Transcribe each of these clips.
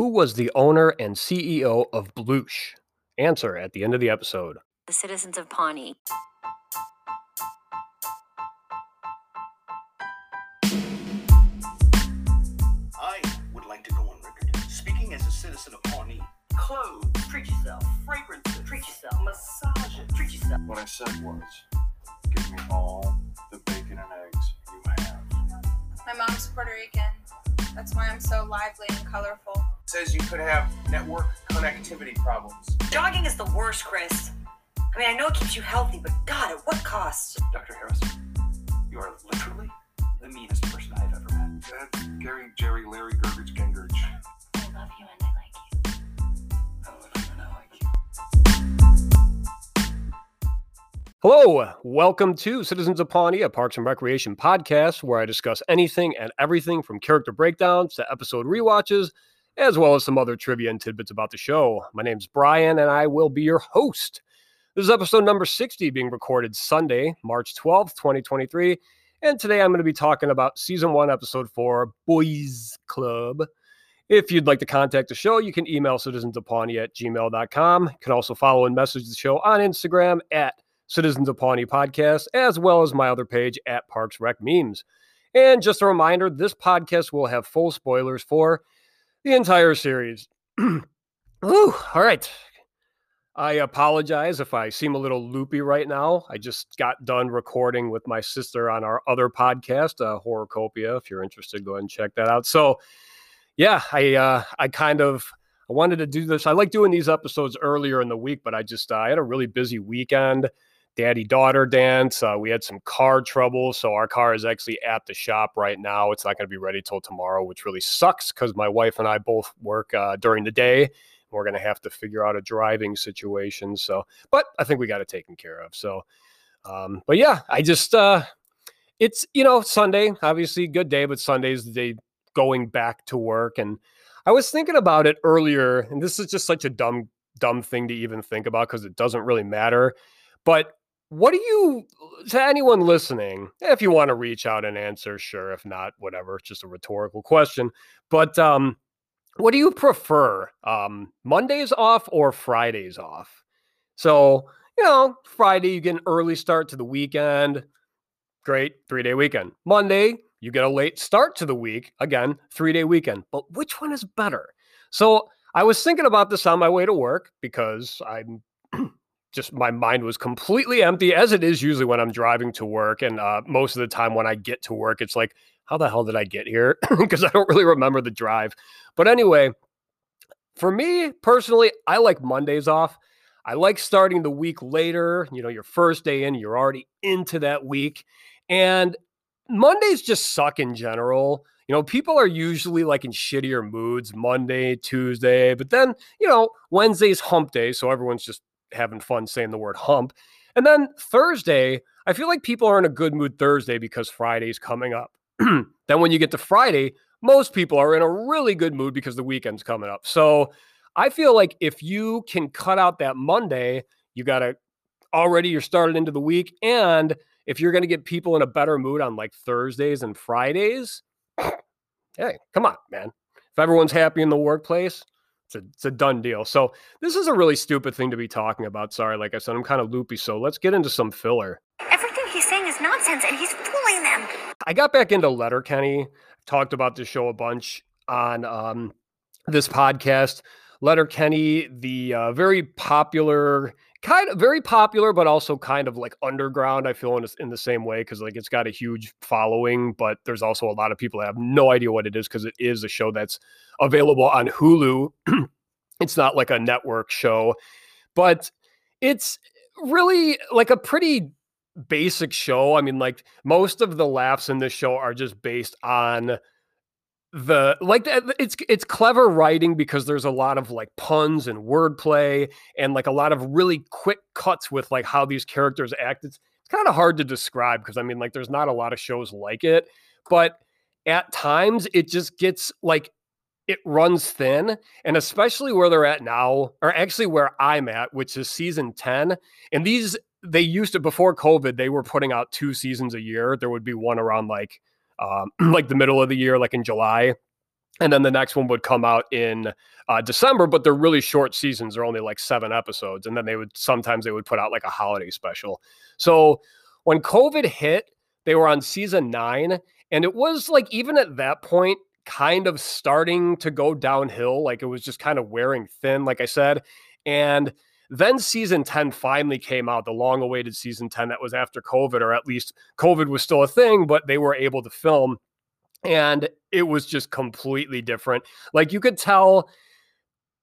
Who was the owner and CEO of Bloosh? Answer at the end of the episode. The citizens of Pawnee. I would like to go on record speaking as a citizen of Pawnee. Clothes, treat yourself. Fragrances, treat yourself. Massages, treat yourself. What I said was, give me all the bacon and eggs you have. My mom's Puerto Rican. That's why I'm so lively and colorful. Says you could have network connectivity problems. Jogging is the worst, Chris. I mean, I know it keeps you healthy, but God, at what cost? Dr. Harris, you are literally the meanest person I've ever met. That's Gary, Jerry, Larry, Gurgage, Gengurge. I love you and I like you. I love you and I like you. Hello, welcome to Citizens of Pawnee, a Parks and Recreation podcast where I discuss anything and everything from character breakdowns to episode rewatches, as well as some other trivia and tidbits about the show. My name's Bryon, and I will be your host. This is episode number 60, being recorded Sunday, March 12th, 2023. And today I'm going to be talking about season one, episode four, Boys Club. If you'd like to contact the show, you can email citizensofpawnee at gmail.com. You can also follow and message the show on Instagram at Citizens of Pawnee Podcast, as well as my other page at Parks Rec Memes. And just a reminder this podcast will have full spoilers for the entire series. Ooh, all right. I apologize if I seem a little loopy right now. I just got done recording with my sister on our other podcast, uh, Horrorcopia. If you're interested, go ahead and check that out. So, yeah, I uh, I kind of I wanted to do this. I like doing these episodes earlier in the week, but I just uh, I had a really busy weekend. Daddy daughter dance. Uh, we had some car trouble, so our car is actually at the shop right now. It's not going to be ready till tomorrow, which really sucks because my wife and I both work uh, during the day. We're going to have to figure out a driving situation. So, but I think we got it taken care of. So, um, but yeah, I just uh, it's you know Sunday, obviously good day, but Sunday's the day going back to work, and I was thinking about it earlier, and this is just such a dumb dumb thing to even think about because it doesn't really matter. But what do you to anyone listening if you want to reach out and answer sure if not whatever it's just a rhetorical question but um what do you prefer um mondays off or fridays off? So you know friday you get an early start to the weekend great three day weekend. Monday you get a late start to the week again three day weekend but which one is better? So i was thinking about this on my way to work because i'm just my mind was completely empty as it is usually when I'm driving to work. And uh, most of the time when I get to work, it's like, how the hell did I get here? Because I don't really remember the drive. But anyway, for me personally, I like Mondays off. I like starting the week later. You know, your first day in, you're already into that week. And Mondays just suck in general. You know, people are usually like in shittier moods Monday, Tuesday, but then, you know, Wednesday's hump day. So everyone's just having fun saying the word hump. And then Thursday, I feel like people are in a good mood Thursday because Friday's coming up. then when you get to Friday, most people are in a really good mood because the weekend's coming up. So I feel like if you can cut out that Monday, you got to already you're started into the week. And if you're going to get people in a better mood on like Thursdays and Fridays, hey, come on, man. If everyone's happy in the workplace, it's a, it's a done deal. So this is a really stupid thing to be talking about. Sorry, like I said, I'm kind of loopy. So let's get into some filler. Everything he's saying is nonsense and he's fooling them. I got back into Letterkenny. I talked about the show a bunch on um, this podcast. Letterkenny, the uh, very popular, kind of very popular, but also kind of like underground. I feel in, in the same way because like it's got a huge following, but there's also a lot of people that have no idea what it is because it is a show that's available on Hulu. it's not like a network show, but it's really like a pretty basic show. I mean, like most of the laughs in this show are just based on the like it's it's clever writing because there's a lot of like puns and wordplay and like a lot of really quick cuts with like how these characters act. It's, it's kind of hard to describe because I mean like there's not a lot of shows like it, but at times it just gets like it runs thin and especially where they're at now or actually where i'm at which is season 10 and these they used to before covid they were putting out two seasons a year there would be one around like um, like the middle of the year like in july and then the next one would come out in uh, December. But they're really short seasons; they're only like seven episodes, and then they would sometimes they would put out like a holiday special. So when COVID hit, they were on season nine, and it was like even at that point, kind of starting to go downhill. Like it was just kind of wearing thin, like I said, and then season 10 finally came out, the long awaited season 10 that was after COVID, or at least COVID was still a thing, but they were able to film. And it was just completely different. Like you could tell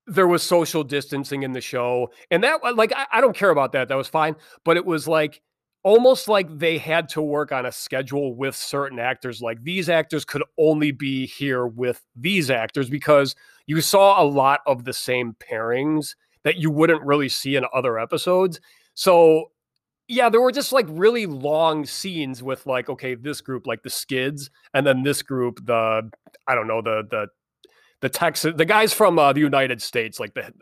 there was social distancing in the show. And that, uh, like, I, I don't care about that. That was fine. But it was like, almost like they had to work on a schedule with certain actors. Like these actors could only be here with these actors because you saw a lot of the same pairings that you wouldn't really see in other episodes. So yeah, there were just like really long scenes with like, okay, this group, like the skids, and then this group, the I don't know, the the the Texas, the guys from uh, the United States, like the,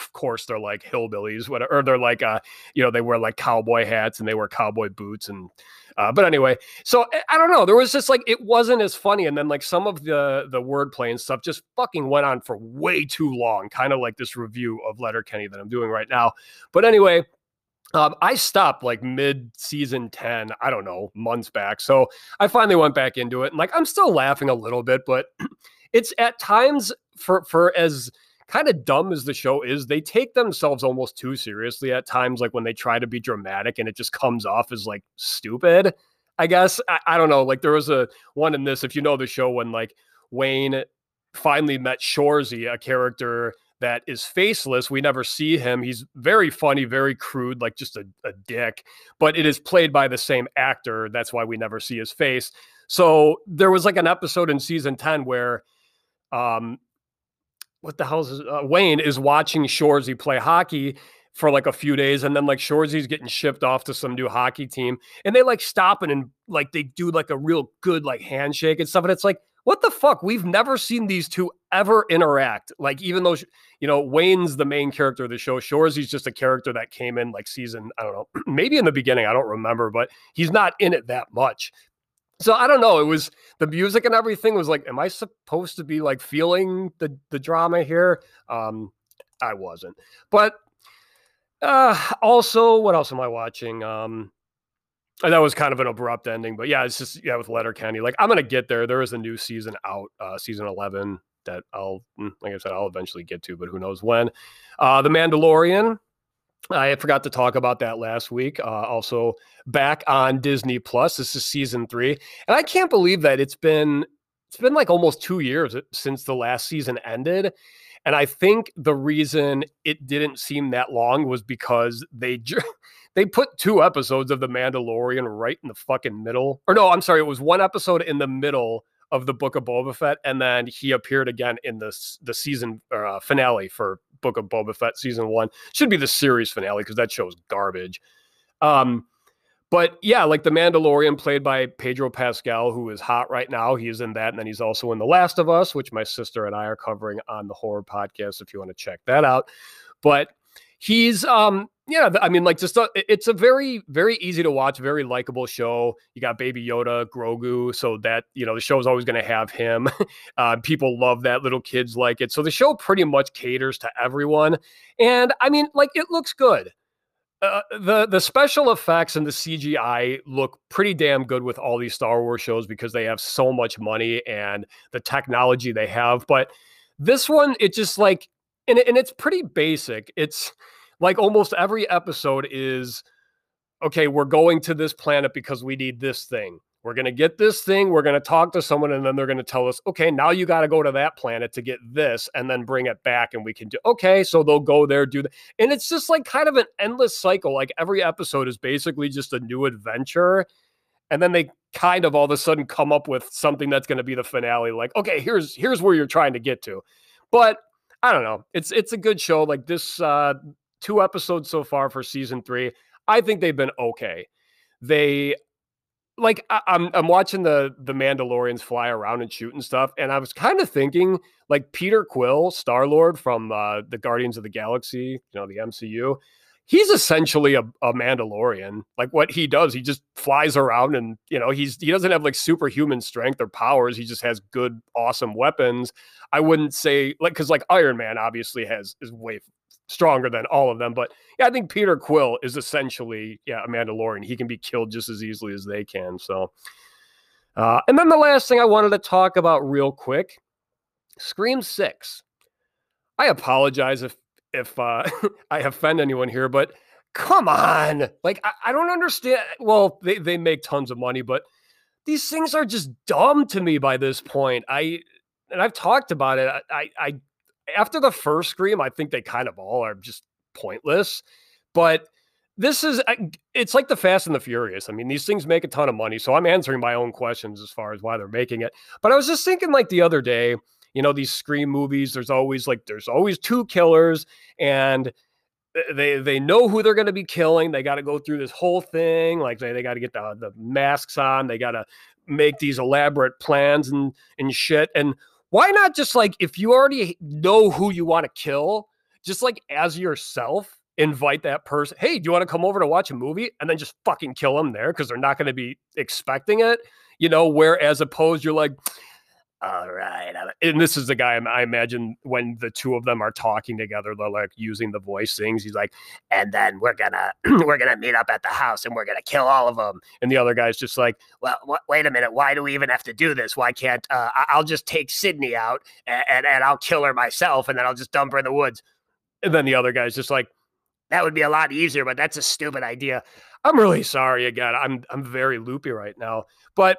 of course, they're like hillbillies, whatever. Or they're like, uh, you know, they wear like cowboy hats and they wear cowboy boots, and uh, but anyway, so I, I don't know. There was just like it wasn't as funny, and then like some of the the wordplay and stuff just fucking went on for way too long, kind of like this review of Letterkenny that I'm doing right now. But anyway. Um, I stopped like mid season 10, I don't know, months back. So I finally went back into it and like I'm still laughing a little bit, but it's at times for for as kind of dumb as the show is, they take themselves almost too seriously at times, like when they try to be dramatic and it just comes off as like stupid. I guess I, I don't know. Like there was a one in this, if you know the show, when like Wayne finally met Shoresy, a character that is faceless. We never see him. He's very funny, very crude, like just a, a dick, but it is played by the same actor. That's why we never see his face. So there was like an episode in season 10 where um what the hell is uh, Wayne is watching Shoresy play hockey for like a few days and then like Shoresy's getting shipped off to some new hockey team and they like stop and, and like they do like a real good like handshake and stuff and it's like what the fuck? We've never seen these two ever interact like even though you know Wayne's the main character of the show Shoresy's just a character that came in like season I don't know maybe in the beginning I don't remember but he's not in it that much so I don't know. It was the music and everything was like, am I supposed to be like feeling the the drama here? Um, I wasn't. But uh also, what else am I watching? Um that was kind of an abrupt ending, but yeah, it's just yeah with Letter Letterkenny. Like I'm gonna get there. There is a new season out, uh season eleven that I'll mm, like I said, I'll eventually get to, but who knows when. Uh The Mandalorian. I forgot to talk about that last week. Uh, also back on Disney Plus. This is season three, and I can't believe that it's been it's been like almost two years since the last season ended. And I think the reason it didn't seem that long was because they they put two episodes of The Mandalorian right in the fucking middle. Or no, I'm sorry, it was one episode in the middle of the Book of Boba Fett, and then he appeared again in the the season uh, finale for Book of Boba Fett season one. Should be the series finale because that show is garbage. Um, but yeah, like the Mandalorian, played by Pedro Pascal, who is hot right now. He is in that, and then he's also in The Last of Us, which my sister and I are covering on the horror podcast. If you want to check that out, but he's um yeah i mean like just a, it's a very very easy to watch very likable show. You got baby yoda grogu so that you know the show is always going to have him. Uh, people love that little kids like it. So the show pretty much caters to everyone. And i mean like it looks good. Uh, the the special effects and the CGI look pretty damn good with all these Star Wars shows because they have so much money and the technology they have. But this one, it just like and, and it's pretty basic. It's like almost every episode is okay, we're going to this planet because we need this thing. We're going to get this thing. We're going to talk to someone, and then they're going to tell us, okay, now you got to go to that planet to get this and then bring it back. And we can do, okay, so they'll go there, do that. And it's just like kind of an endless cycle. Like every episode is basically just a new adventure. And then they kind of all of a sudden come up with something that's going to be the finale. Like, okay, here's here's where you're trying to get to. But I don't know. It's it's a good show. Like this uh two episodes so far for season three. I think they've been okay. They like I, am I'm, I'm watching the the Mandalorians fly around and shoot and stuff, and I was kind of thinking like Peter Quill, Star Lord from uh, the Guardians of the Galaxy, you know, the MCU. He's essentially a, a Mandalorian. Like what he does, he just flies around and you know he's he doesn't have like superhuman strength or powers. He just has good, awesome weapons. I wouldn't say like because like Iron Man obviously has is way stronger than all of them. But yeah, I think Peter Quill is essentially yeah a Mandalorian. He can be killed just as easily as they can. So, uh, and then the last thing I wanted to talk about real quick, Scream Six. I apologize if if uh, I offend anyone here, but come on, like I, I don't understand. Well, they they make tons of money, but these things are just dumb to me by this point. I and I've talked about it. I, I, I after the first scream, I think they kind of all are just pointless. But this is it's like the Fast and the Furious. I mean, these things make a ton of money, so I'm answering my own questions as far as why they're making it. But I was just thinking like the other day, you know, these scream movies, there's always like there's always two killers and they they know who they're going to be killing. They got to go through this whole thing. Like they, they got to get the, the masks on. They got to make these elaborate plans and and shit. And why not just like if you already know who you want to kill, just like as yourself, invite that person. Hey, do you want to come over to watch a movie? And then just fucking kill them there because they're not going to be expecting it. You know, whereas opposed, you're like, all right. And this is the guy I imagine when the two of them are talking together, they're like using the voice things. He's like, and then we're gonna we're gonna meet up at the house and we're gonna kill all of them. And the other guy's just like, well, wh- wait a minute, why do we even have to do this? Why can't uh, I'll just take Sydney out and, and and I'll kill her myself and then I'll just dump her in the woods. And then the other guy's just like, that would be a lot easier, but that's a stupid idea. I'm really sorry again. I'm I'm very loopy right now, but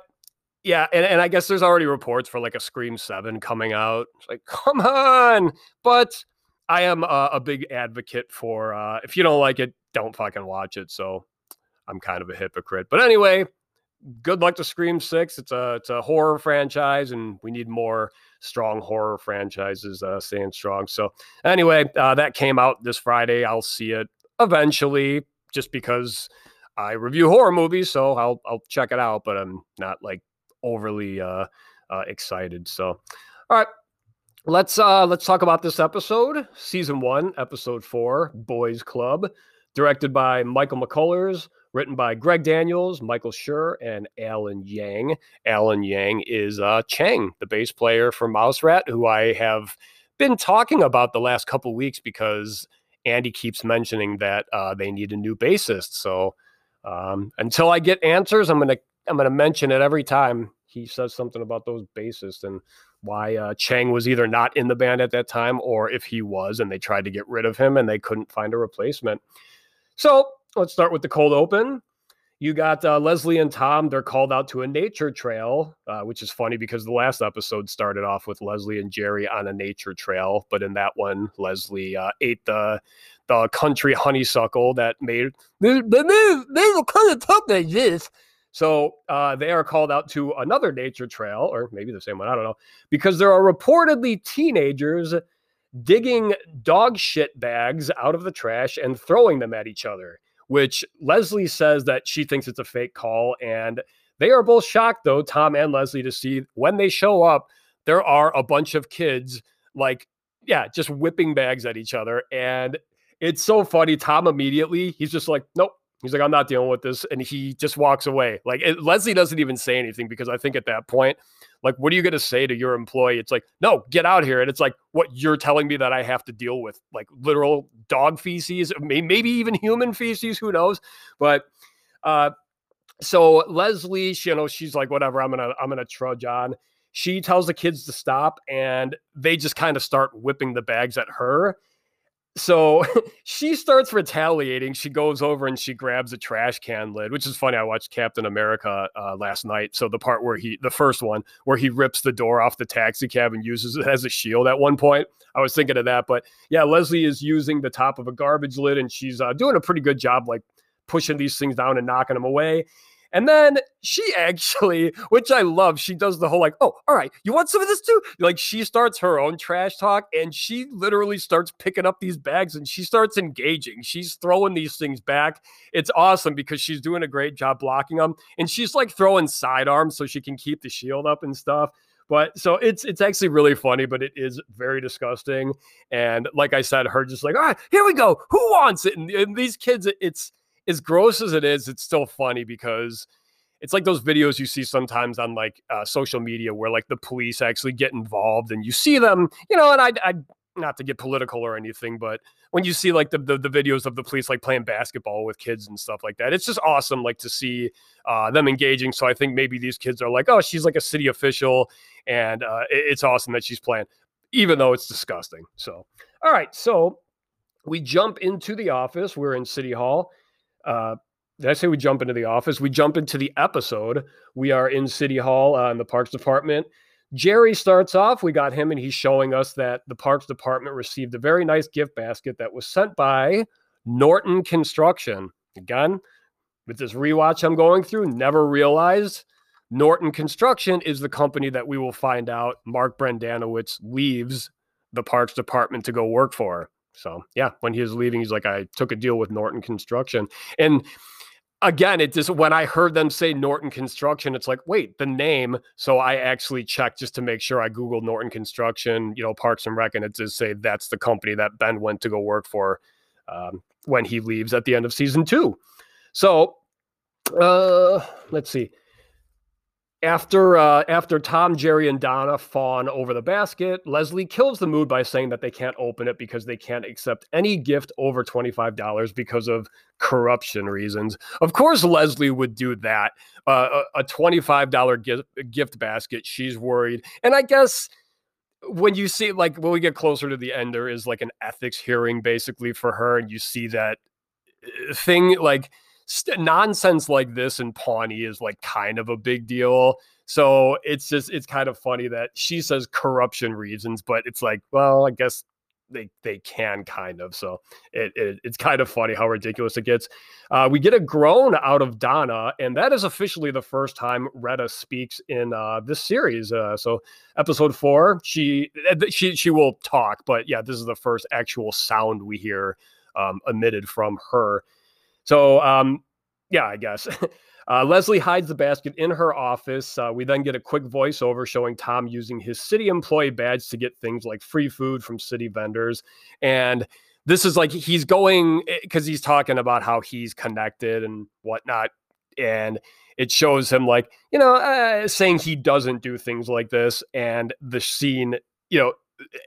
yeah, and, and I guess there's already reports for like a Scream 7 coming out. It's like, come on. But I am a, a big advocate for uh, if you don't like it, don't fucking watch it. So I'm kind of a hypocrite. But anyway, good luck to Scream 6. It's a it's a horror franchise, and we need more strong horror franchises uh, staying strong. So anyway, uh, that came out this Friday. I'll see it eventually, just because I review horror movies, so I'll I'll check it out. But I'm not like overly uh, uh, excited. So, all right, let's uh, let's talk about this episode, season one, episode four, Boys Club, directed by Michael McCullers, written by Greg Daniels, Michael Schur, and Alan Yang. Alan Yang is uh, Chang, the bass player for Mouse Rat, who I have been talking about the last couple weeks because Andy keeps mentioning that uh, they need a new bassist. So um, until I get answers, I'm gonna I'm going to mention it every time he says something about those bassists and why uh, Chang was either not in the band at that time or if he was and they tried to get rid of him and they couldn't find a replacement. So let's start with the cold open. You got uh, Leslie and Tom. They're called out to a nature trail, uh, which is funny because the last episode started off with Leslie and Jerry on a nature trail, but in that one, Leslie uh, ate the the country honeysuckle that made they, they, were kind of tough like this. So uh, they are called out to another nature trail, or maybe the same one, I don't know, because there are reportedly teenagers digging dog shit bags out of the trash and throwing them at each other, which Leslie says that she thinks it's a fake call. And they are both shocked, though, Tom and Leslie, to see when they show up, there are a bunch of kids like, yeah, just whipping bags at each other. And it's so funny. Tom immediately, he's just like, nope, He's like, I'm not dealing with this. And he just walks away. Like, it, Leslie doesn't even say anything because I think at that point, like, what are you going to say to your employee? It's like, no, get out here. And it's like, what you're telling me that I have to deal with, like literal dog feces, maybe even human feces, who knows? But, uh, so Leslie, you know, she's like, whatever, I'm gonna, I'm gonna trudge on. She tells the kids to stop, and they just kind of start whipping the bags at her so she starts retaliating. She goes over and she grabs a trash can lid, which is funny. I watched Captain America uh, last night. So the part where he, the first one, where he rips the door off the taxi cab and uses it as a shield at one point. I was thinking of that. But yeah, Leslie is using the top of a garbage lid and she's uh, doing a pretty good job, like pushing these things down and knocking them away. And then she actually, which I love, she does the whole like, oh, all right, you want some of this too? Like she starts her own trash talk and she literally starts picking up these bags and she starts engaging. She's throwing these things back. It's awesome because she's doing a great job blocking them. And she's like throwing sidearms so she can keep the shield up and stuff. But so it's it's actually really funny, but it is very disgusting. And like I said, her just like, all right, here we go. Who wants it? And, and these kids, it's as gross as it is, it's still funny because it's like those videos you see sometimes on like uh, social media where like the police actually get involved and you see them, you know, and I, I not to get political or anything, but when you see like the, the, the videos of the police like playing basketball with kids and stuff like that, it's just awesome like to see uh, them engaging. So I think maybe these kids are like, oh, she's like a city official, and uh, it- it's awesome that she's playing, even though it's disgusting. So all right, so we jump into the office. We're in City Hall. Uh, did I say we jump into the office? We jump into the episode. We are in City Hall uh, in the Parks Department. Jerry starts off. We got him, and he's showing us that the Parks Department received a very nice gift basket that was sent by Norton Construction. Again, with this rewatch I'm going through, never realized Norton Construction is the company that we will find out Mark Brendanawicz leaves the Parks Department to go work for. So yeah, when he was leaving, he's like, I took a deal with Norton Construction. And again, it just when I heard them say Norton Construction, it's like, wait, the name. So I actually checked just to make sure I Googled Norton Construction, you know, Parks and Rec, and it does say that's the company that Ben went to go work for um, when he leaves at the end of season two. So uh let's see. After uh, after Tom, Jerry, and Donna fawn over the basket, Leslie kills the mood by saying that they can't open it because they can't accept any gift over $25 because of corruption reasons. Of course, Leslie would do that. Uh, a a $25 gift, gift basket, she's worried. And I guess when you see, like, when we get closer to the end, there is like an ethics hearing basically for her, and you see that uh, thing like st- nonsense like this in Pawnee is like kind of a big deal. So it's just it's kind of funny that she says corruption reasons, but it's like, well, I guess they they can kind of. So it, it it's kind of funny how ridiculous it gets. Uh, we get a groan out of Donna, and that is officially the first time Retta speaks in uh, this series. Uh, so episode four, she uh, she she will talk, but yeah, this is the first actual sound we hear um, emitted from her. So, um, yeah, I guess. Uh, Leslie hides the basket in her office. Uh, we then get a quick voiceover showing Tom using his city employee badge to get things like free food from city vendors. And this is like he's going because he's talking about how he's connected and whatnot. And it shows him like, you know, uh, saying he doesn't do things like this. And the scene, you know,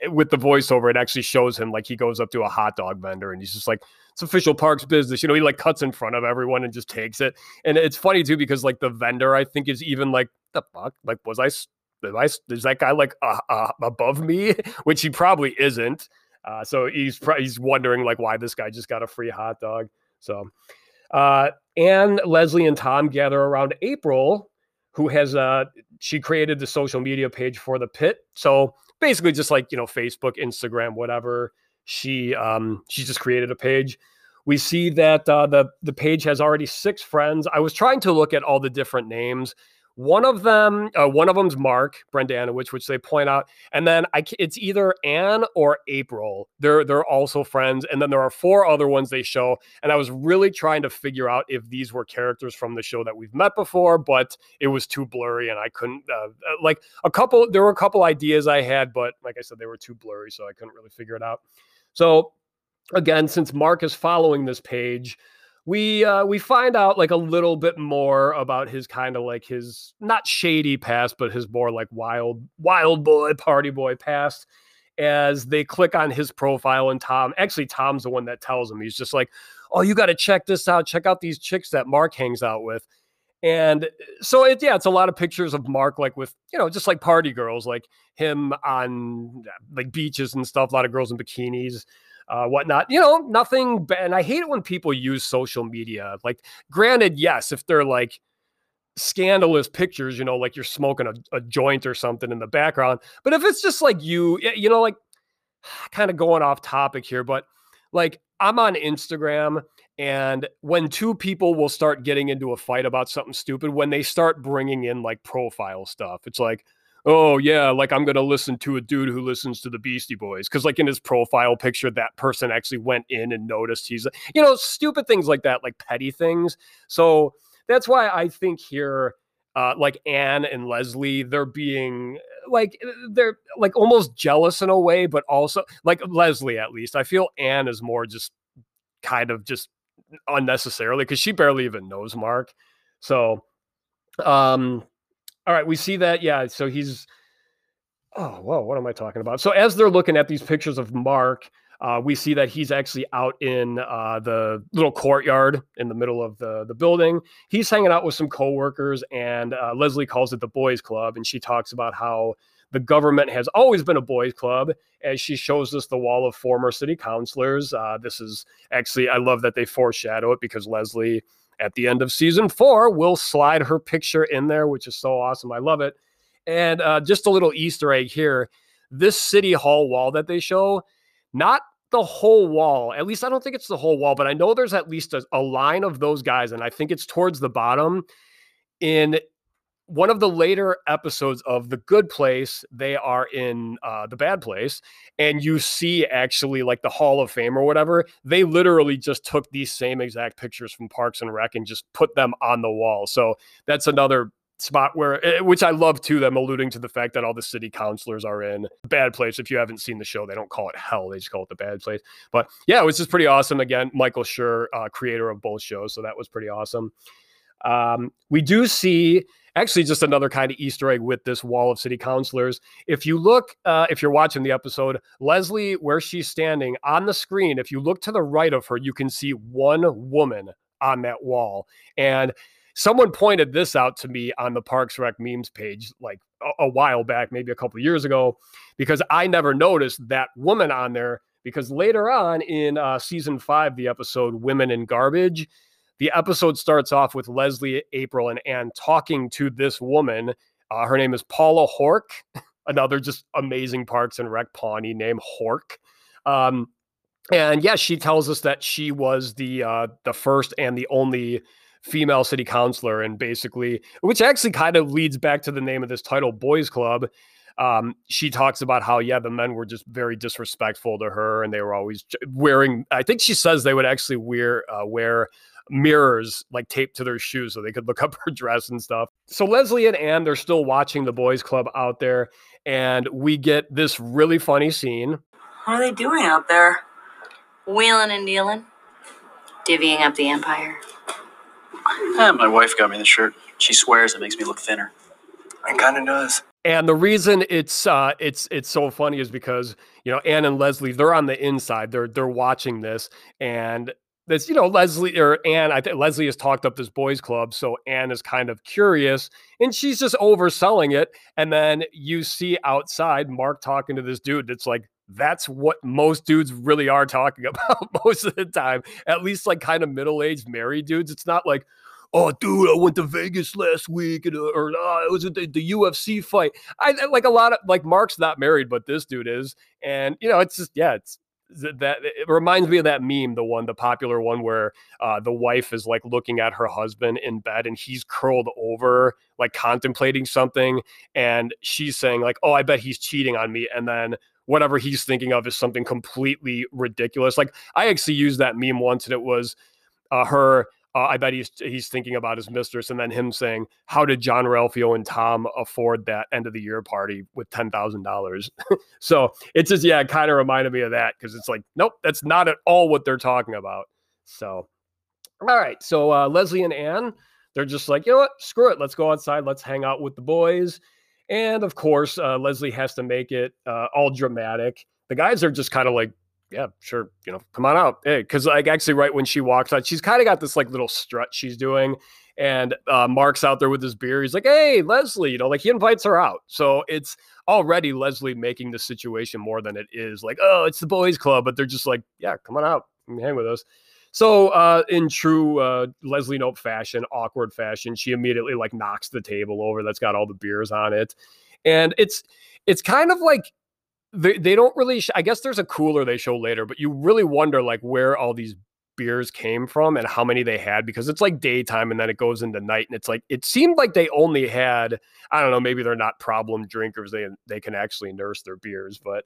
with the voiceover, it actually shows him like he goes up to a hot dog vendor and he's just like, it's official parks business. You know, he like cuts in front of everyone and just takes it. And it's funny too because like the vendor, I think, is even like the fuck. Like, was I I is that guy like uh, uh, above me? Which he probably isn't. Uh, so he's he's wondering like why this guy just got a free hot dog. So, uh, and Leslie and Tom gather around April, who has uh she created the social media page for the pit. So basically, just like you know, Facebook, Instagram, whatever she um she just created a page. We see that uh, the the page has already six friends. I was trying to look at all the different names. One of them uh, one of them's mark brendanawicz which they point out and then I, it's either anne or april. They're they're also friends and then there are four other ones they show and i was really trying to figure out if these were characters from the show that we've met before but it was too blurry and i couldn't uh, uh, like a couple there were a couple ideas i had but like i said they were too blurry so i couldn't really figure it out so again, since Mark is following this page, we uh, we find out like a little bit more about his kind of like his not shady past, but his more like wild wild boy party boy past. As they click on his profile, and Tom actually Tom's the one that tells him he's just like, "Oh, you got to check this out. Check out these chicks that Mark hangs out with." And so it yeah, it's a lot of pictures of Mark like with, you know, just like party girls, like him on like beaches and stuff, a lot of girls in bikinis, uh, whatnot. You know, nothing. And I hate it when people use social media. Like, granted, yes, if they're like scandalous pictures, you know, like you're smoking a, a joint or something in the background. But if it's just like you, you know, like kind of going off topic here, but like I'm on Instagram and when two people will start getting into a fight about something stupid, when they start bringing in like profile stuff, it's like, oh yeah, like I'm gonna listen to a dude who listens to the Beastie Boys because like in his profile picture, that person actually went in and noticed he's, you know, stupid things like that, like petty things. So that's why I think here, uh, like Anne and Leslie, they're being like they're like almost jealous in a way, but also like Leslie at least. I feel Anne is more just kind of just unnecessarily because she barely even knows Mark. So, um, all right, we see that. Yeah, so he's. Oh, whoa! What am I talking about? So as they're looking at these pictures of Mark, uh, we see that he's actually out in uh, the little courtyard in the middle of the the building. He's hanging out with some coworkers, and uh, Leslie calls it the boys' club, and she talks about how the government has always been a boys' club. As she shows us the wall of former city councilors, uh, this is actually I love that they foreshadow it because Leslie at the end of season four will slide her picture in there, which is so awesome. I love it. And uh, just a little Easter egg here: this city hall wall that they show not the whole wall. At least I don't think it's the whole wall, but I know there's at least a, a, line of those guys, and I think it's towards the bottom. In one of the later episodes of The Good Place, they are in uh, the Bad Place, and you see actually like the Hall of Fame or whatever. They literally just took these same exact pictures from Parks and Rec and just put them on the wall. So that's another spot where eh, which I love too them alluding to the fact that all the city councilors are in bad place if you haven't seen the show they don't call it hell they just call it the bad place but yeah it was just pretty awesome again Michael Schur uh, creator of both shows so that was pretty awesome um, we do see actually just another kind of Easter egg with this wall of city councilors. If you look, uh, if you're watching the episode, Leslie, where she's standing on the screen, if you look to the right of her, you can see one woman on that wall. And someone pointed this out to me on the Parks Rec memes page like a, a while back, maybe a couple years ago, because I never noticed that woman on there. Because later on in uh, season five, the episode Women in Garbage, the episode starts off with Leslie, April, and Anne talking to this woman. Uh, her name is Paula Hork, another just amazing Parks and Rec Pawnee named Hork. Um, and yes, yeah, she tells us that she was the uh, the first and the only female city councilor, and basically, which actually kind of leads back to the name of this title, Boys Club. Um, she talks about how yeah, the men were just very disrespectful to her, and they were always wearing. I think she says they would actually wear uh, wear mirrors like taped to their shoes so they could look up her dress and stuff. So Leslie and Anne, they're still watching the boys club out there, and we get this really funny scene. What are they doing out there? Wheeling and dealing, divvying up the empire. Yeah, my wife got me the shirt. She swears it makes me look thinner. It kind of does. And the reason it's uh, it's it's so funny is because you know Anne and Leslie they're on the inside they're they're watching this and this you know Leslie or Anne I think Leslie has talked up this boys club so Anne is kind of curious and she's just overselling it and then you see outside Mark talking to this dude that's like that's what most dudes really are talking about most of the time. At least like kind of middle-aged married dudes. It's not like, oh, dude, I went to Vegas last week, and, uh, or oh, it was the, the UFC fight. I like a lot of like Mark's not married, but this dude is, and you know, it's just yeah, it's that it reminds me of that meme, the one, the popular one where uh, the wife is like looking at her husband in bed and he's curled over, like contemplating something, and she's saying like, "Oh, I bet he's cheating on me," and then whatever he's thinking of is something completely ridiculous. Like I actually used that meme once, and it was uh, her. Uh, I bet he's he's thinking about his mistress, and then him saying, "How did Jean-Ralphio and Tom afford that end of the year party with ten thousand dollars?" so it's just yeah, it kind of reminded me of that because it's like, nope, that's not at all what they're talking about. So, all right, so uh, Leslie and Anne, they're just like, you know what, screw it, let's go outside, let's hang out with the boys. And of course, uh, Leslie has to make it uh, all dramatic. The guys are just kind of like, yeah, sure, you know, come on out. Hey, because like actually, right when she walks out, she's kind of got this like little strut she's doing. And uh, Mark's out there with his beer. He's like, hey, Leslie, you know, like he invites her out. So it's already Leslie making the situation more than it is like, oh, it's the boys' club. But they're just like, yeah, come on out hang with us. So, uh, in true uh, Leslie Knope fashion, awkward fashion, she immediately like knocks the table over that's got all the beers on it, and it's it's kind of like they they don't really. Sh- I guess there's a cooler they show later, but you really wonder like where all these beers came from and how many they had because it's like daytime and then it goes into night and it's like it seemed like they only had I don't know maybe they're not problem drinkers they they can actually nurse their beers but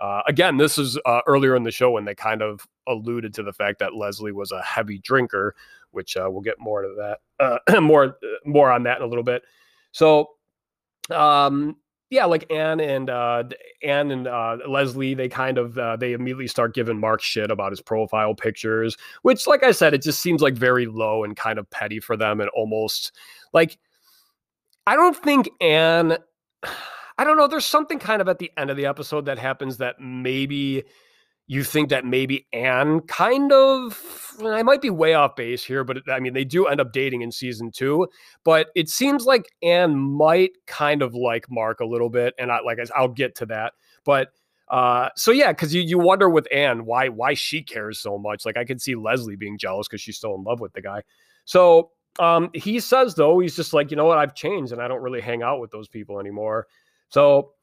uh, again, this is uh, earlier in the show when they kind of alluded to the fact that Leslie was a heavy drinker, which uh, we'll get more to that, uh, more uh, more on that in a little bit. So, um, yeah, like Anne and uh, Anne and uh, Leslie, they kind of uh, they immediately start giving Mark shit about his profile pictures, which, like I said, it just seems like very low and kind of petty for them, and almost like I don't think Anne. I don't know. There's something kind of at the end of the episode that happens that maybe you think that maybe Anne kind of I might be way off base here, but I mean they do end up dating in season two. But it seems like Anne might kind of like Mark a little bit, and I like I'll get to that. But uh, so yeah, because you you wonder with Anne why why she cares so much. Like I could see Leslie being jealous because she's still in love with the guy. So um, he says though he's just like you know what I've changed and I don't really hang out with those people anymore. So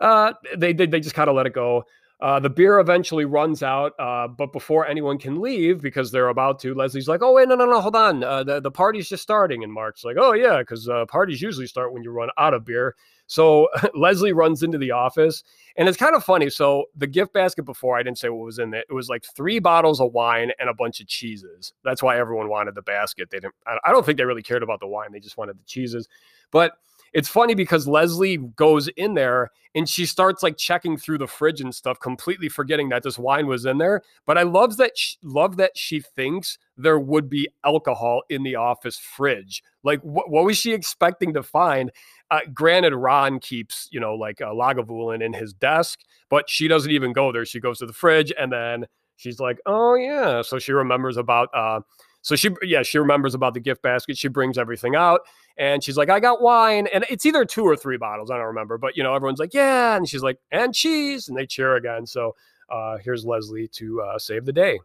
uh, they they, they just kind of let it go. Uh, the beer eventually runs out, uh, but before anyone can leave, because they're about to, Leslie's like, "Oh wait, no, no, no, hold on. Uh, the the party's just starting." And Mark's like, "Oh yeah, because uh, parties usually start when you run out of beer." So Leslie runs into the office, and it's kind of funny. So the gift basket before, I didn't say what was in it. It was like three bottles of wine and a bunch of cheeses. That's why everyone wanted the basket. They didn't. I don't think they really cared about the wine. They just wanted the cheeses, but it's funny because Leslie goes in there and she starts like checking through the fridge and stuff, completely forgetting that this wine was in there. But I love that she, love that she thinks there would be alcohol in the office fridge. Like, wh- what was she expecting to find? Uh, granted, Ron keeps you know like a Lagavulin in his desk, but she doesn't even go there. She goes to the fridge and then she's like, "Oh yeah," so she remembers about. Uh, so she, yeah, she remembers about the gift basket. She brings everything out and she's like, I got wine. And it's either two or three bottles. I don't remember. But, you know, everyone's like, yeah. And she's like, and cheese. And they cheer again. So uh, here's Leslie to uh, save the day.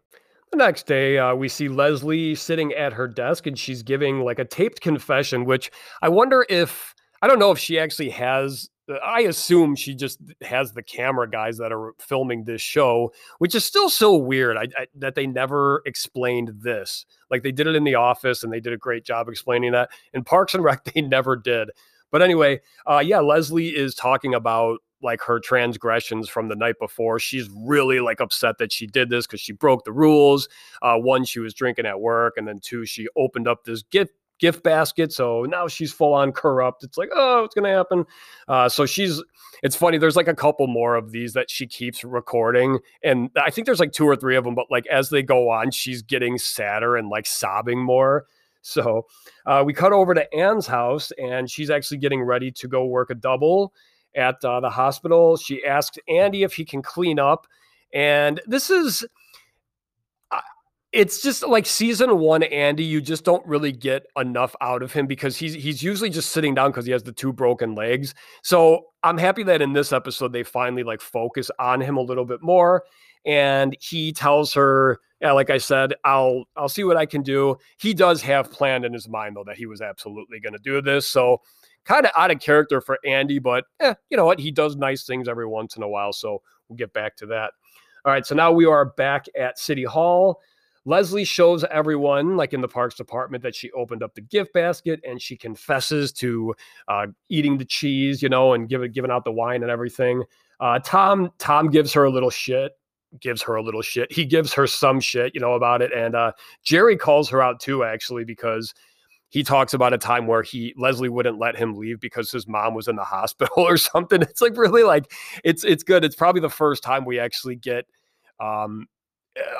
The next day, uh, we see Leslie sitting at her desk and she's giving like a taped confession, which I wonder if, I don't know if she actually has I assume she just has the camera guys that are filming this show, which is still so weird I, I, that they never explained this. Like they did it in The Office, and they did a great job explaining that. In Parks and Rec, they never did. But anyway, uh, yeah, Leslie is talking about like her transgressions from the night before. She's really like upset that she did this because she broke the rules. Uh, one, she was drinking at work, and then two, she opened up this gift gift basket. So now she's full on corrupt. It's like, oh, what's going to happen? Uh, so she's, it's funny. There's like a couple more of these that she keeps recording. And I think there's like two or three of them, but like as they go on, she's getting sadder and like sobbing more. So uh, we cut over to Anne's house and she's actually getting ready to go work a double at uh, the hospital. She asks Andy if he can clean up. And this is, it's just like season one, Andy. You just don't really get enough out of him because he's he's usually just sitting down because he has the two broken legs. So I'm happy that in this episode they finally like focus on him a little bit more. And he tells her, yeah, like I said, I'll I'll see what I can do. He does have planned in his mind though that he was absolutely going to do this. So kind of out of character for Andy, but eh, you know what? He does nice things every once in a while. So we'll get back to that. All right, so now we are back at City Hall. Leslie shows everyone, like in the parks department, that she opened up the gift basket and she confesses to uh, eating the cheese, you know, and giving giving out the wine and everything. Uh, Tom Tom gives her a little shit, gives her a little shit. He gives her some shit, you know, about it. And uh, Jerry calls her out too, actually, because he talks about a time where he Leslie wouldn't let him leave because his mom was in the hospital or something. It's like really like it's it's good. It's probably the first time we actually get um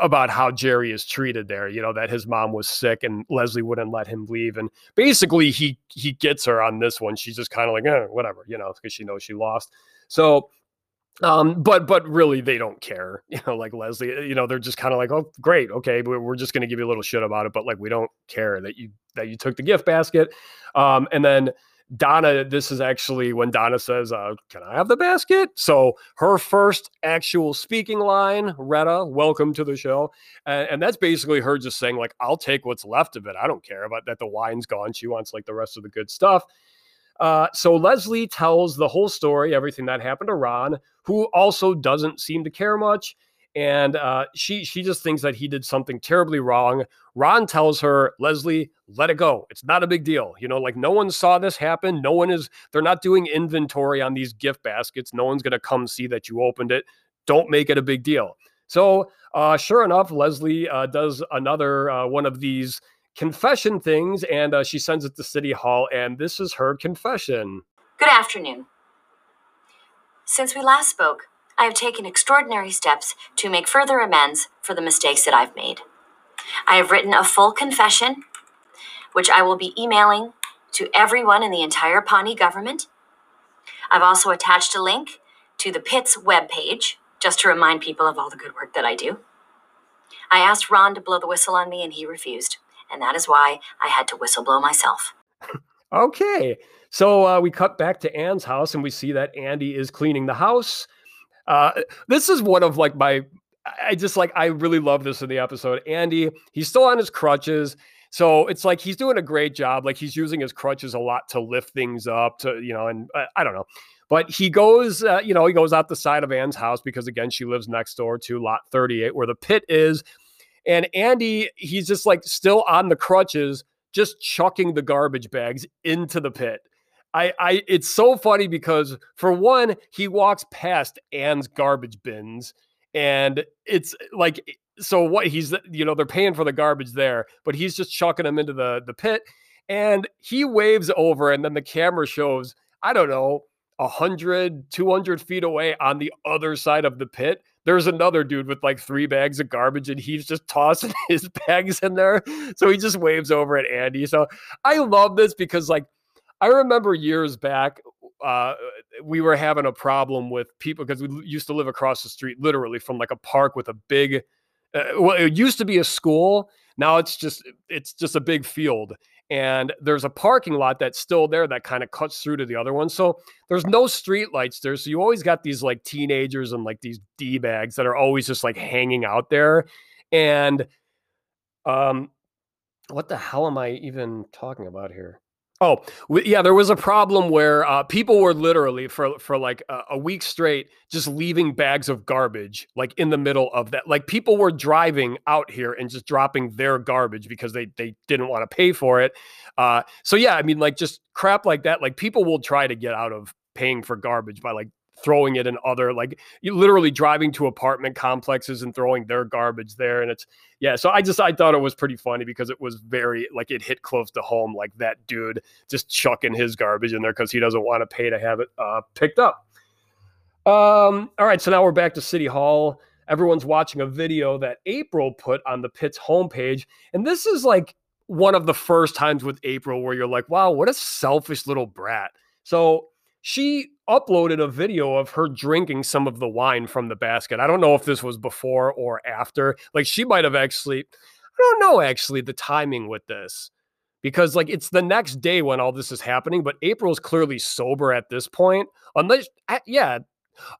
about how Jerry is treated there, you know, that his mom was sick and Leslie wouldn't let him leave. And basically he he gets her on this one. She's just kind of like, eh, whatever, you know, because she knows she lost. So um, but but really they don't care, you know, like Leslie, you know, they're just kind of like, oh, great, okay, we're just gonna give you a little shit about it, but like we don't care that you that you took the gift basket. Um, and then Donna, this is actually when Donna says, uh, Can I have the basket? So her first actual speaking line, Retta, welcome to the show. And, and, that's basically her just saying, like, I'll take what's left of it. I don't care about that the wine's gone. She wants like the rest of the good stuff. Uh, so Leslie tells the whole story, everything that happened to Ron, who also doesn't seem to care much and uh, she she just thinks that he did something terribly wrong. Ron tells her, Leslie, let it go. It's not a big deal. You know, like no one saw this happen. No one is. They're not doing inventory on these gift baskets. No one's gonna come see that you opened it. Don't make it a big deal. So, uh, sure enough, Leslie uh, does another uh, one of these confession things, and uh, she sends it to City Hall. And this is her confession. Good afternoon. Since we last spoke, I have taken extraordinary steps to make further amends for the mistakes that I've made. I have written a full confession, which I will be emailing to everyone in the entire Pawnee government. I've also attached a link to the Pit's webpage, just to remind people of all the good work that I do. I asked Ron to blow the whistle on me, and he refused. And that is why I had to whistle blow myself. Okay. So uh, we cut back to Anne's house and we see that Andy is cleaning the house. Uh, this is one of like my, I just like, I really love this in the episode. Andy, he's still on his crutches. So it's like he's doing a great job. Like he's using his crutches a lot to lift things up to, you know, and uh, I don't know. But he goes, uh, you know, he goes out the side of Ann's house because again, she lives next door to lot 38 where the pit is. And Andy, he's just like still on the crutches, just chucking the garbage bags into the pit. I, I, it's so funny because for one, he walks past Ann's garbage bins, and it's like, so what he's, you know, they're paying for the garbage there, but he's just chucking them into the the pit, and he waves over, and then the camera shows, I don't know, 100, 200 feet away on the other side of the pit there's another dude with like three bags of garbage and he's just tossing his bags in there. So he just waves over at Andy. So I love this because like I remember years back, uh, we were having a problem with people because we used to live across the street, literally from like a park with a big. Uh, well, it used to be a school. Now it's just it's just a big field, and there's a parking lot that's still there that kind of cuts through to the other one. So there's no street lights there. So you always got these like teenagers and like these D bags that are always just like hanging out there. And um, what the hell am I even talking about here? Oh, yeah, there was a problem where uh, people were literally for for like a, a, week straight just leaving bags of garbage like in the middle of that. Like people were driving out here and just dropping their garbage because they they didn't want to pay for it. Uh, so yeah, I mean like just crap like that. Like people will try to get out of paying for garbage by like throwing it in other like literally driving to apartment complexes and throwing their garbage there and it's yeah so i just i thought it was pretty funny because it was very like it hit close to home like that dude just chucking his garbage in there because he doesn't want to pay to have it uh, picked up. Um all right so now we're back to city hall. Everyone's watching a video that april put on the pit's homepage and this is like one of the first times with april where you're like wow what a selfish little brat. So she uploaded a video of her drinking some of the wine from the basket. I don't know if this was before or after. Like she might have actually, I don't know actually the timing with this because like it's the next day when all this is happening, but April's clearly sober at this point. Unless, yeah.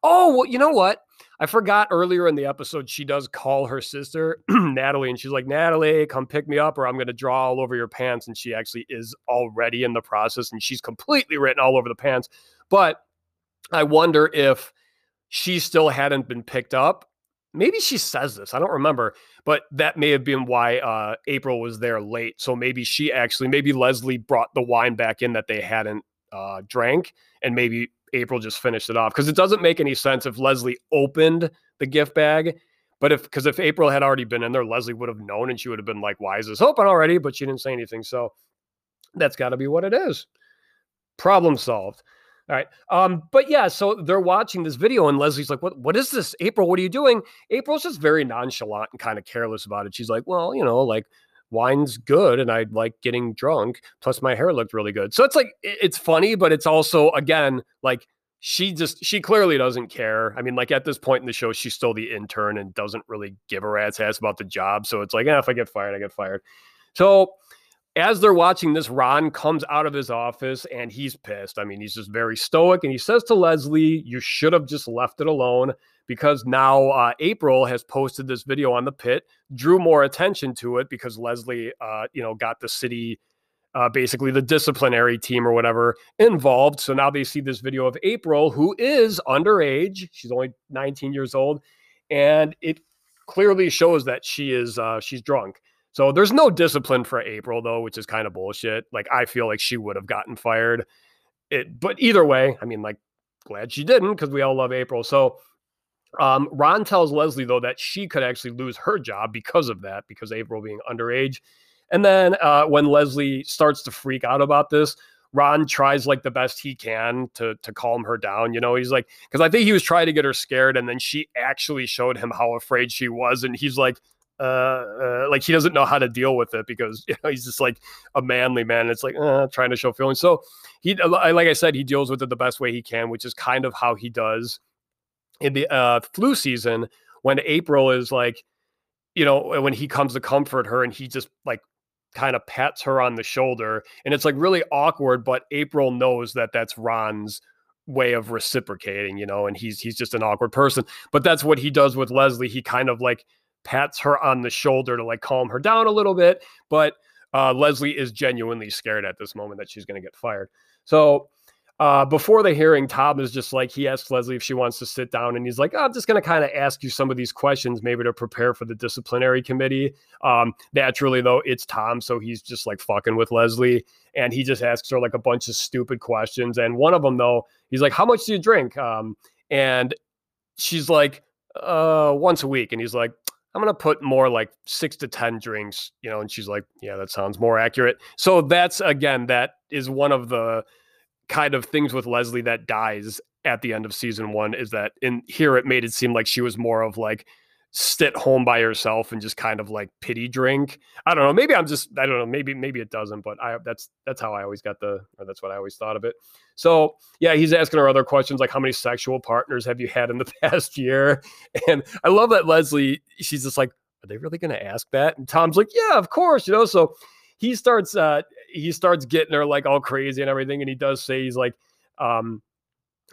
Oh, well, you know what? I forgot earlier in the episode, she does call her sister, Natalie, and she's like, Natalie, come pick me up or I'm going to draw all over your pants. And she actually is already in the process and she's completely written all over the pants. But I wonder if she still hadn't been picked up. Maybe she says this. I don't remember, but that may have been why uh, April was there late. So maybe she actually, maybe Leslie brought the wine back in that they hadn't uh, drank, and maybe April just finished it off because it doesn't make any sense if Leslie opened the gift bag. But if because if April had already been in there, Leslie would have known and she would have been like, Why is this open already? But she didn't say anything. So that's got to be what it is. Problem solved. All right. Um, but yeah, so they're watching this video, and Leslie's like, What what is this? April, what are you doing? April's just very nonchalant and kind of careless about it. She's like, Well, you know, like wine's good and I like getting drunk. Plus, my hair looked really good. So it's like it's funny, but it's also again like she just she clearly doesn't care. I mean, like at this point in the show, she's still the intern and doesn't really give a rat's ass about the job. So it's like, eh, if I get fired, I get fired. So as they're watching this, Ron comes out of his office and he's pissed. I mean, he's just very stoic and he says to Leslie, You should have just left it alone because now uh, April has posted this video on the pit, drew more attention to it because Leslie, uh, you know, got the city, uh, basically the disciplinary team or whatever involved. So now they see this video of April, who is underage. She's only 19 years old. And it clearly shows that she is, uh, she's drunk. So there's no discipline for April though, which is kind of bullshit. Like I feel like she would have gotten fired. It, but either way, I mean, like, glad she didn't because we all love April. So um, Ron tells Leslie, though, that she could actually lose her job because of that, because April being underage. And then uh, when Leslie starts to freak out about this, Ron tries like the best he can to to calm her down. You know, he's like, because I think he was trying to get her scared, and then she actually showed him how afraid she was, and he's like, uh, uh like he doesn't know how to deal with it because you know he's just like a manly man. It's like uh, trying to show feelings. So he, like I said, he deals with it the best way he can, which is kind of how he does in the uh, flu season when April is like, you know, when he comes to comfort her and he just like kind of pats her on the shoulder and it's like really awkward but April knows that that's Ron's way of reciprocating you know and he's he's just an awkward person but that's what he does with Leslie he kind of like pats her on the shoulder to like calm her down a little bit but uh, Leslie is genuinely scared at this moment that she's going to get fired so uh, before the hearing, Tom is just like, he asks Leslie if she wants to sit down, and he's like, oh, I'm just going to kind of ask you some of these questions, maybe to prepare for the disciplinary committee. Um, naturally, though, it's Tom, so he's just like fucking with Leslie, and he just asks her like a bunch of stupid questions. And one of them, though, he's like, How much do you drink? Um, and she's like, uh, Once a week. And he's like, I'm going to put more like six to 10 drinks, you know, and she's like, yeah, that sounds more accurate. So that's again, that is one of the kind of things with Leslie that dies at the end of season one is that in here it made it seem like she was more of like sit home by herself and just kind of like pity drink. I don't know. Maybe I'm just I don't know. Maybe maybe it doesn't, but I that's that's how I always got the or that's what I always thought of it. So yeah, he's asking her other questions like how many sexual partners have you had in the past year? And I love that Leslie, she's just like, are they really gonna ask that? And Tom's like, yeah, of course, you know. So he starts uh he starts getting her like all crazy and everything and he does say he's like um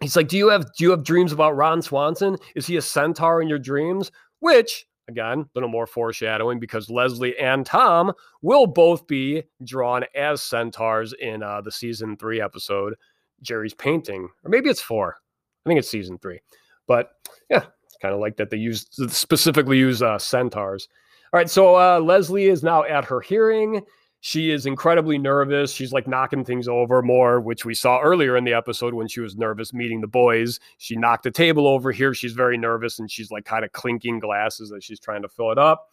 he's like do you have do you have dreams about ron swanson is he a centaur in your dreams which again a little more foreshadowing because leslie and tom will both be drawn as centaurs in uh the season three episode jerry's painting. Or maybe it's four. I think it's season three. But yeah it's kind of like that they use specifically use uh centaurs. All right so uh leslie is now at her hearing she is incredibly nervous. She's like knocking things over more, which we saw earlier in the episode when she was nervous meeting the boys. She knocked a table over here. She's very nervous and she's like kind of clinking glasses as she's trying to fill it up.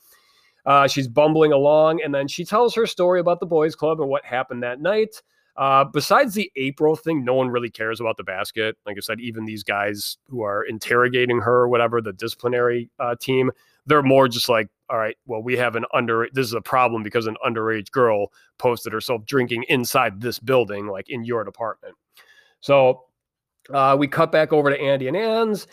Uh, she's bumbling along and then she tells her story about the boys' club and what happened that night. Uh, besides the April thing, no one really cares about the basket. Like I said, even these guys who are interrogating her or whatever, the disciplinary uh, team, they're more just like, all right, well, we have an under, this is a problem because an underage girl posted herself drinking inside this building, like in your department. So uh, we cut back over to Andy and Ann's.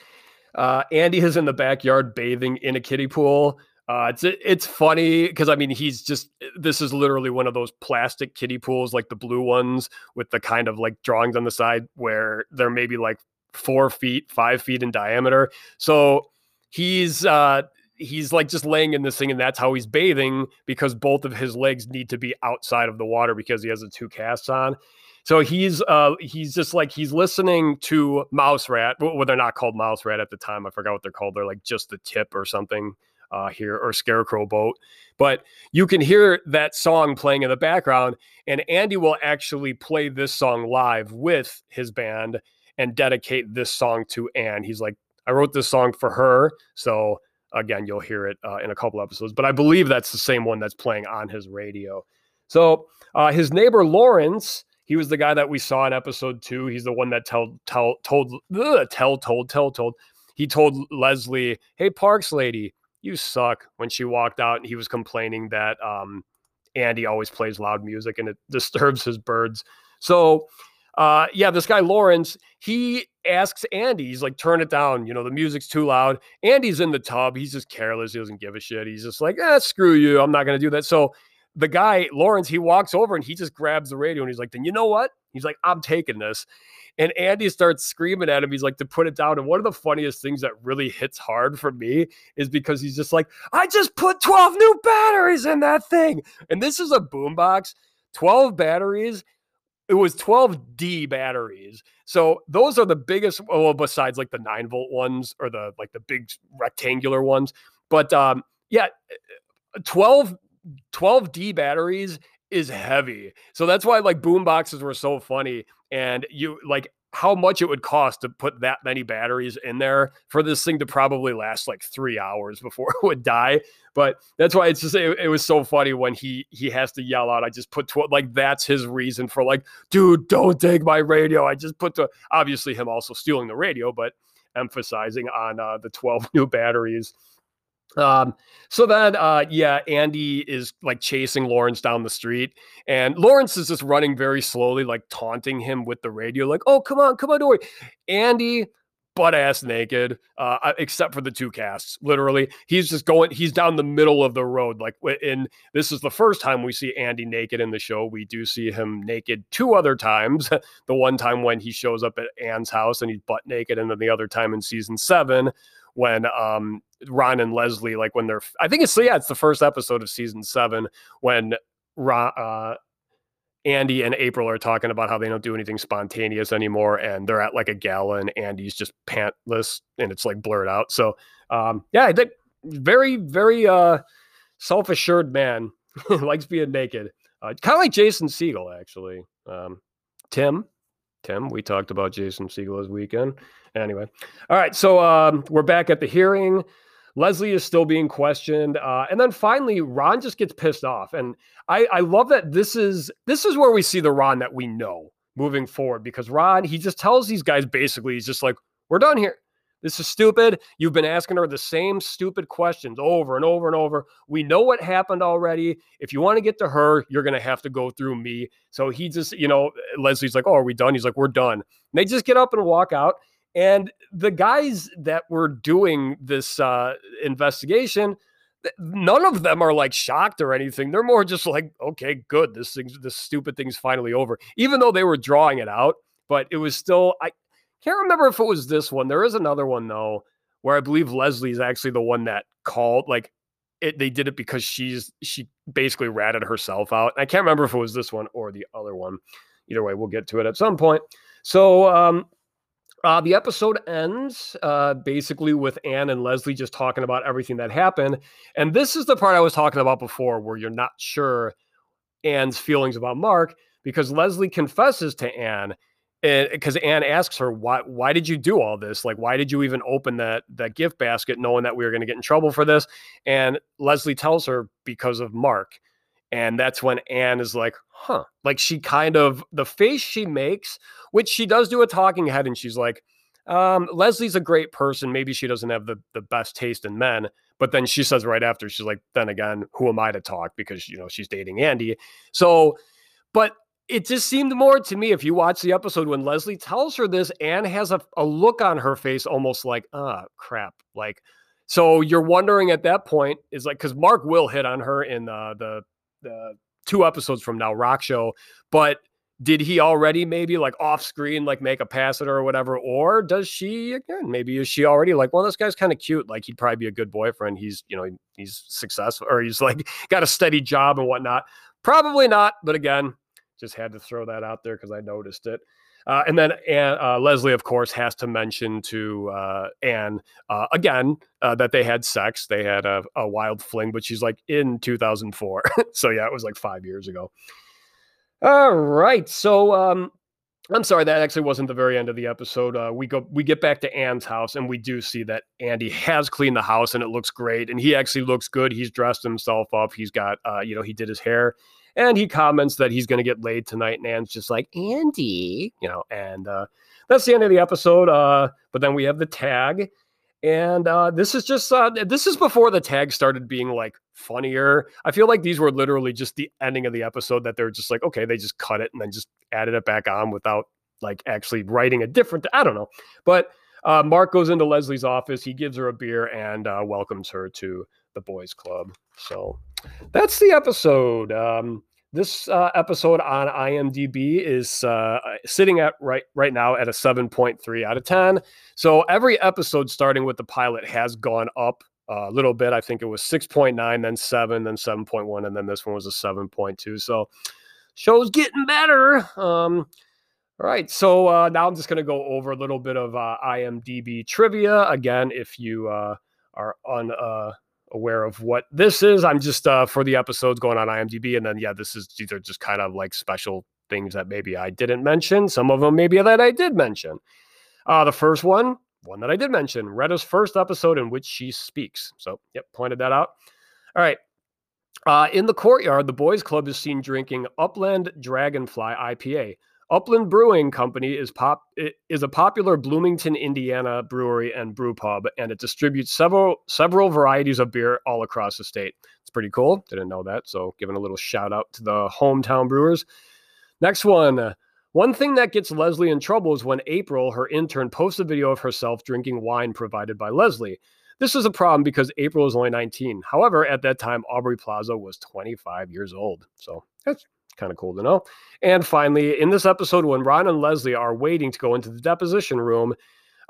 Uh, Andy is in the backyard bathing in a kiddie pool. Uh, it's it's funny because I mean he's just this is literally one of those plastic kiddie pools like the blue ones with the kind of like drawings on the side where they're maybe like four feet, five feet in diameter. So he's uh he's like just laying in this thing and that's how he's bathing because both of his legs need to be outside of the water because he has the two casts on. So he's uh he's just like he's listening to mouse rat. Well they're not called mouse rat at the time. I forgot what they're called. They're like just the tip or something uh here or scarecrow boat. But you can hear that song playing in the background and andy will actually play this song live with his band and dedicate this song to ann he's like i wrote this song for her so Again, you'll hear it uh, in a couple episodes, but I believe that's the same one that's playing on his radio. So uh, his neighbor Lawrence, he was the guy that we saw in episode two. He's the one that tell tell told ugh, tell told tell told. He told Leslie, "Hey, Parks lady, you suck." When she walked out, and he was complaining that um, Andy always plays loud music and it disturbs his birds. So uh, yeah, this guy Lawrence, he asks Andy, he's like, turn it down. You know, the music's too loud. Andy's in the tub. He's just careless. He doesn't give a shit. He's just like, ah, screw you. I'm not going to do that. So the guy, Lawrence, he walks over and he just grabs the radio and he's like, then you know what? He's like, I'm taking this. And Andy starts screaming at him. He's like, to put it down. And one of the funniest things that really hits hard for me is because he's just like, I just put 12 new batteries in that thing. And this is a boombox, 12 batteries it was 12D batteries. So those are the biggest well besides like the 9 volt ones or the like the big rectangular ones. But um yeah, 12 12D batteries is heavy. So that's why like boom boxes were so funny and you like how much it would cost to put that many batteries in there for this thing to probably last like three hours before it would die. But that's why it's just it, it was so funny when he he has to yell out. I just put tw-, like that's his reason for like, dude, don't take my radio. I just put the obviously him also stealing the radio, but emphasizing on uh, the 12 new batteries. Um, so then, uh, yeah, Andy is like chasing Lawrence down the street, and Lawrence is just running very slowly, like taunting him with the radio, like, "Oh, come on, come on, worry." Andy, butt ass naked, uh, uh except for the two casts. Literally, he's just going. He's down the middle of the road, like. And this is the first time we see Andy naked in the show. We do see him naked two other times. the one time when he shows up at Ann's house and he's butt naked, and then the other time in season seven when um Ron and Leslie, like when they're, I think it's yeah, it's the first episode of season seven when Ron, uh, Andy and April are talking about how they don't do anything spontaneous anymore, and they're at like a gala, and Andy's just pantless, and it's like blurred out. So, um, yeah, I think very, very uh, self assured man likes being naked, uh, kind of like Jason Segel, actually. Um, Tim, Tim, we talked about Jason Segel this weekend. Anyway, all right, so um, we're back at the hearing. Leslie is still being questioned, uh, and then finally Ron just gets pissed off, and I, I love that this is this is where we see the Ron that we know moving forward because Ron he just tells these guys basically he's just like we're done here. This is stupid. You've been asking her the same stupid questions over and over and over. We know what happened already. If you want to get to her, you're going to have to go through me. So he just, you know, Leslie's like, Oh, are we done? He's like, We're done. And they just get up and walk out. And the guys that were doing this uh, investigation, none of them are like shocked or anything. They're more just like, okay, good. This thing's this stupid thing's finally over. Even though they were drawing it out, but it was still I can't remember if it was this one. There is another one though, where I believe Leslie's actually the one that called like it they did it because she's she basically ratted herself out. I can't remember if it was this one or the other one. Either way, we'll get to it at some point. So um uh, the episode ends uh, basically with Ann and Leslie just talking about everything that happened. And this is the part I was talking about before where you're not sure Ann's feelings about Mark because Leslie confesses to Ann because Ann asks her why why did you do all this like why did you even open that that gift basket knowing that we were going to get in trouble for this and Leslie tells her because of Mark and that's when Ann is like huh like she kind of the face she makes which she does do a talking head and she's like um, Leslie's a great person maybe she doesn't have the the best taste in men but then she says right after she's like then again who am I to talk because you know she's dating Andy so but it just seemed more to me if you watch the episode when Leslie tells her this, Ann has a, a look on her face almost like, ah, oh, crap. Like, so you're wondering at that point is like, because Mark will hit on her in uh, the, the two episodes from now, Rock Show, but did he already maybe like off screen, like make a pass at her or whatever? Or does she again, maybe is she already like, well, this guy's kind of cute. Like he'd probably be a good boyfriend. He's, you know, he's successful or he's like got a steady job and whatnot. Probably not. But again, just had to throw that out there because I noticed it. Uh, and then uh, Leslie, of course, has to mention to uh, Ann uh, again uh, that they had sex. They had a, a, wild fling, but she's like in 2004. so yeah, it was like five years ago. All right. So um, I'm sorry, that actually wasn't the very end of the episode. Uh, we go, we get back to Ann's house, and we do see that Andy has cleaned the house, and it looks great. And he actually looks good. He's dressed himself up. He's got, you know, he did his hair and he comments that he's going to get laid tonight. And Ann's just like, Andy, you know, and uh, that's the end of the episode. Uh, but then we have the tag. And uh, this is just uh, this is before the tag started being like funnier. I feel like these were literally just the ending of the episode that they're just like, okay, they just cut it and then just added it back on without like actually writing a different. I don't know, but uh, Mark goes into Leslie's office. He gives her a beer and uh, welcomes her to the boys' club. So that's the episode. Um, this uh, episode on IMDb is uh, sitting at right right now at a 7.3 out of 10. So every episode starting with the pilot has gone up a little bit. I think it was 6.9, then 7, then 7.1, and then this one was a 7.2. So show's getting better. Um, all right, so uh, now I'm just going to go over a little bit of uh, IMDb trivia. Again, if you uh, are on uh, aware of what this is. I'm just uh, for the episodes going on IMDb, and then yeah, this is these are just kind of like special things that maybe I didn't mention, some of them maybe that I did mention. Uh, the first one, one that I did mention, Retta's first episode in which she speaks. So, yep, pointed that out. All right. Uh, in the courtyard, the boys' club is seen drinking Upland Dragonfly IPA. Upland Brewing Company is pop is a popular Bloomington, Indiana brewery and brew pub, and it distributes several several varieties of beer all across the state. It's pretty cool. Didn't know that, so giving a little shout out to the hometown brewers. Next one. One thing that gets Leslie in trouble is when April, her intern, posts a video of herself drinking wine provided by Leslie. This is a problem because April is only 19. However, at that time, Aubrey Plaza was 25 years old. So that's kind of cool to know. And finally, in this episode, when Ron and Leslie are waiting to go into the deposition room,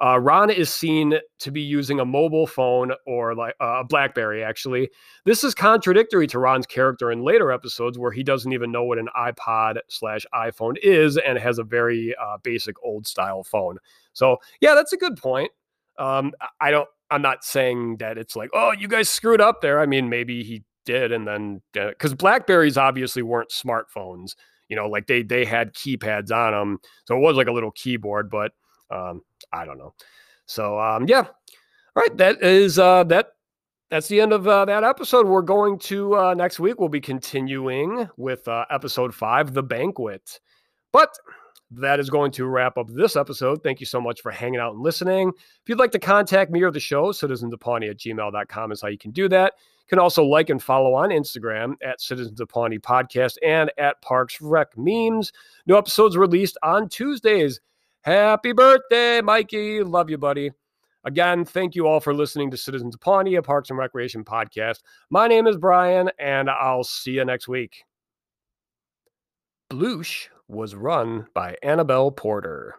uh, Ron is seen to be using a mobile phone or like uh, a BlackBerry, actually. This is contradictory to Ron's character in later episodes where he doesn't even know what an iPod slash iPhone is and has a very uh, basic old style phone. So, yeah, that's a good point. Um, I don't, I'm not saying that it's like, oh, you guys screwed up there. I mean, maybe he did. And then, because Blackberries obviously weren't smartphones, you know, like they, they had keypads on them. So it was like a little keyboard, but um, I don't know. So um, yeah, all right. That is uh, that. That's the end of uh, that episode. We're going to uh, next week. We'll be continuing with uh, episode five, the banquet. But that is going to wrap up this episode. Thank you so much for hanging out and listening. If you'd like to contact me or the show, citizensofpawnee at gmail.com is how you can do that. Can also like and follow on Instagram at Citizens of Pawnee Podcast and at Parks Rec Memes. New episodes released on Tuesdays. Happy birthday, Mikey. Love you, buddy. Again, thank you all for listening to Citizens of Pawnee, a Parks and Recreation podcast. My name is Bryon, and I'll see you next week. Bloosh was run by Annabelle Porter.